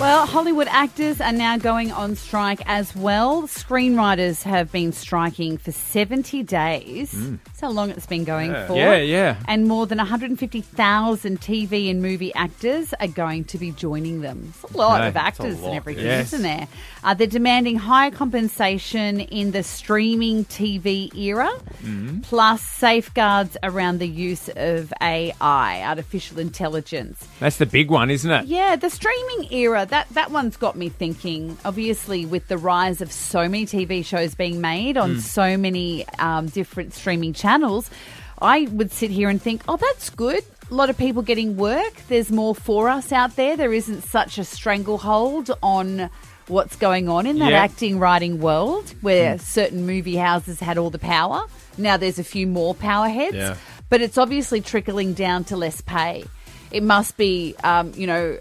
Well, Hollywood actors are now going on strike as well. Screenwriters have been striking for 70 days. That's how long it's been going for. Mm. Yeah, yeah. And more than 150,000 TV and movie actors are going to be joining them. It's a lot Okay, of actors and lot, everything, yes. isn't there? Uh, they're demanding higher compensation in the streaming TV era, Mm-hmm. plus safeguards around the use of AI, artificial intelligence. That's the big one, isn't it? Yeah, the streaming era, that, that one's got me thinking. Obviously, with the rise of so many TV shows being made on so many um, different streaming channels, I would sit here and think, oh, that's good. A lot of people getting work. There's more for us out there. There isn't such a stranglehold on what's going on in that acting, writing world where certain movie houses had all the power. Now there's a few more power heads, Yeah. but it's obviously trickling down to less pay. It must be, um, you know,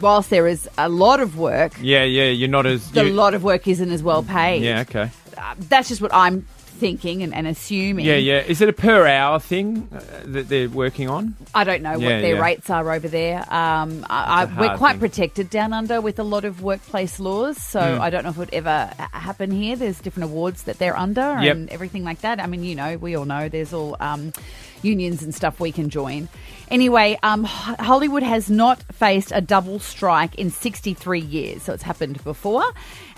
whilst there is a lot of work, Yeah, yeah. You're not as. the you- lot of work isn't as well paid. yeah, okay. Uh, that's just what I'm thinking and, and assuming. Yeah, yeah. Is it a per hour thing uh, that they're working on? I don't know Yeah, what their yeah. rates are over there. Um, I, I, It's a we're hard quite thing. protected down under with a lot of workplace laws, so Hmm. I don't know if it would ever ha- happen here. There's different awards that they're under Yep. and everything like that. I mean, you know, we all know there's all um, unions and stuff we can join. Anyway, um, Hollywood has not faced a double strike in 63 years, so it's happened before,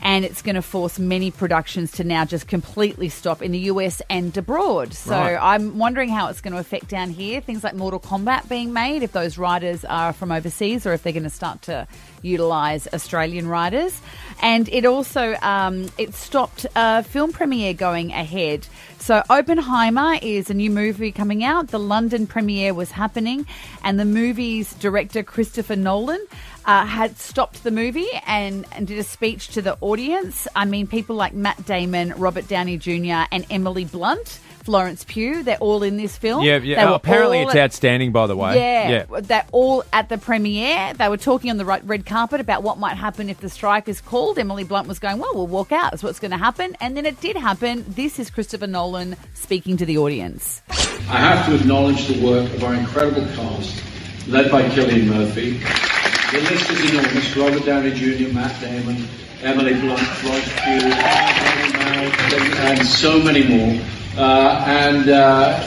and it's going to force many productions to now just completely stop in the US and abroad. So Right. I'm wondering how it's going to affect down here. Things like Mortal Kombat being made, if those writers are from overseas or if they're going to start to utilise Australian writers. And it also um, it stopped a film premiere going ahead. So Oppenheimer is a new movie coming out. The London premiere was happening, and the movie's director Christopher Nolan. Uh, had stopped the movie and, and did a speech to the audience. I mean, people like Matt Damon, Robert Downey Jr., and Emily Blunt, Florence Pugh, they're all in this film. Yeah, They yeah. were Oh, apparently, it's at- outstanding. By the way. yeah, yeah. they're all at the premiere. They were talking on the red red carpet about what might happen if the strike is called. Emily Blunt was going, "Well, we'll walk out. That's what's going to happen." And then it did happen. This is Christopher Nolan speaking to the audience. I have to acknowledge the work of our incredible cast, led by Cillian Murphy. The list is enormous. Robert Downey Jr., Matt Damon, Emily Blunt, Florence Pugh, and so many more. Uh, and uh,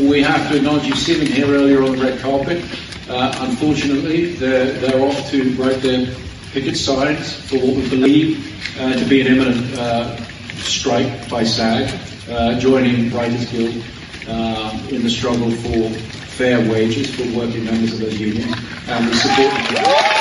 we have to acknowledge you've seen here earlier on the red carpet. Uh, unfortunately, they're, they're off to write their picket signs for what we believe uh, to be an imminent uh, strike by SAG, uh, joining Writers Guild uh, in the struggle for fair wages for working members of those unions, and we support.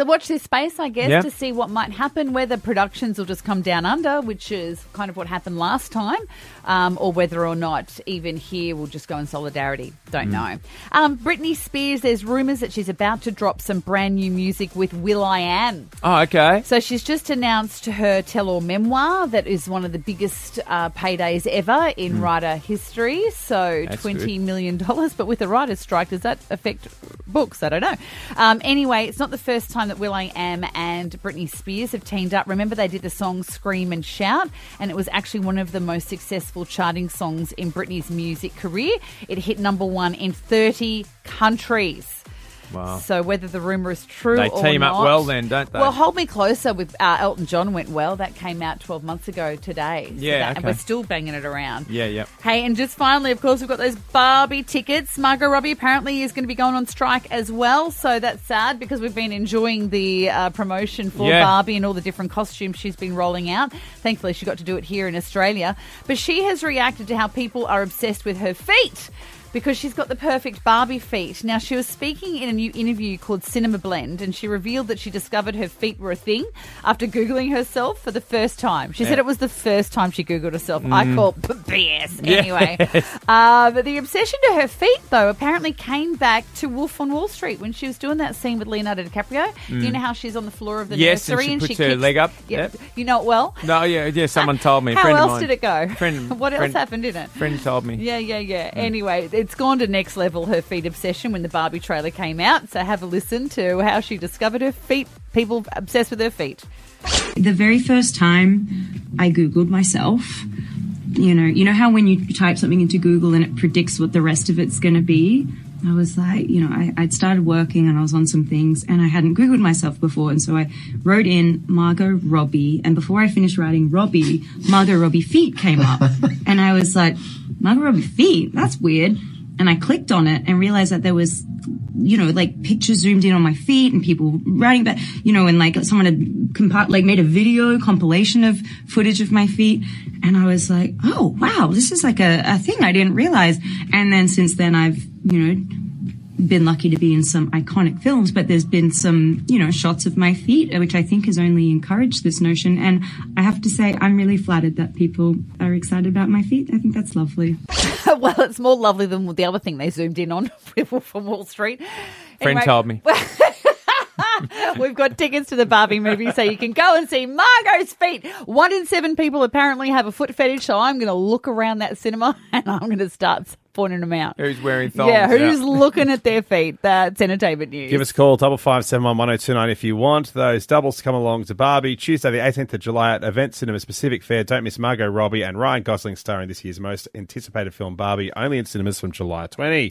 So watch this space, I guess, Yeah. to see what might happen. Whether productions will just come down under, which is kind of what happened last time, um, or whether or not even here we'll just go in solidarity. Don't Mm. know. Um, Britney Spears. There's rumours that she's about to drop some brand new music with Will I Am. Oh, okay. So she's just announced her tell-all memoir that is one of the biggest uh, paydays ever in writer history. So Mm. That's twenty good. million dollars, but with a writer's strike, does that affect books? I don't know. Um, anyway, it's not the first time that Will I Am and Britney Spears have teamed up. Remember, they did the song "Scream and Shout," and it was actually one of the most successful charting songs in Britney's music career. It hit number one in thirty countries. Wow. So whether the rumor is true They or team up well then, don't they? Well, Hold Me Closer with uh, Elton John went well. That came out 12 months ago today. So Yeah, that- And we're still banging it around. Yeah, yeah. Hey, and just finally, of course, we've got those Barbie tickets. Margot Robbie apparently is going to be going on strike as well. So that's sad because we've been enjoying the uh, promotion for Yeah. Barbie and all the different costumes she's been rolling out. Thankfully, she got to do it here in Australia. But she has reacted to how people are obsessed with her feet because she's got the perfect Barbie feet. Now, she was speaking in a new interview called Cinema Blend, and she revealed that she discovered her feet were a thing after Googling herself for the first time. She said it was the first time she Googled herself. I call BS Yeah. anyway. Uh, but the obsession to her feet, though, apparently came back to Wolf on Wall Street when she was doing that scene with Leonardo DiCaprio. You know how she's on the floor of the Mm. Yes, and nursery she puts her kicks- leg up. Yeah, Yep. you know it well. No, yeah, yeah. Someone told me. How friend of else mine. did it go? Friend, what else friend- happened in it? Friend told me. Yeah, yeah, yeah. Hmm. Anyway, it's gone to next level, her feet obsession, when the Barbie trailer came out. So have a listen to how she discovered her feet, people obsessed with her feet. The very first time I Googled myself, you know, you know how when you type something into Google and it predicts what the rest of it's going to be? I was like, you know, I, I'd started working and I was on some things and I hadn't Googled myself before. And so I wrote in Margot Robbie. And before I finished writing Robbie, Margot Robbie feet came up. and I was like, Margot Robbie feet? That's weird. And I clicked on it and realized that there was, you know, like pictures zoomed in on my feet and people writing about, you know, and like someone had compa- like made a video compilation of footage of my feet. And I was like, oh, wow, this is like a, a thing I didn't realize. And then since then I've, you know, been lucky to be in some iconic films, but there's been some, you know, shots of my feet, which I think has only encouraged this notion. And I have to say, I'm really flattered that people are excited about my feet. I think that's lovely. well, it's more lovely than the other thing they zoomed in on from Wall Street. Friend Anyway- told me. We've got tickets to the Barbie movie, so you can go and see Margot's feet. One in seven people apparently have a foot fetish, so I'm going to look around that cinema and I'm going to start pointing them out. Who's wearing thongs? Yeah, who's looking at their feet? That's entertainment news. Give us a call, double five seven one one zero two nine if you want those doubles to come along to Barbie Tuesday, the eighteenth of July at Event Cinema Pacific Fair. Don't miss Margot Robbie and Ryan Gosling starring this year's most anticipated film Barbie, only in cinemas from July twenty.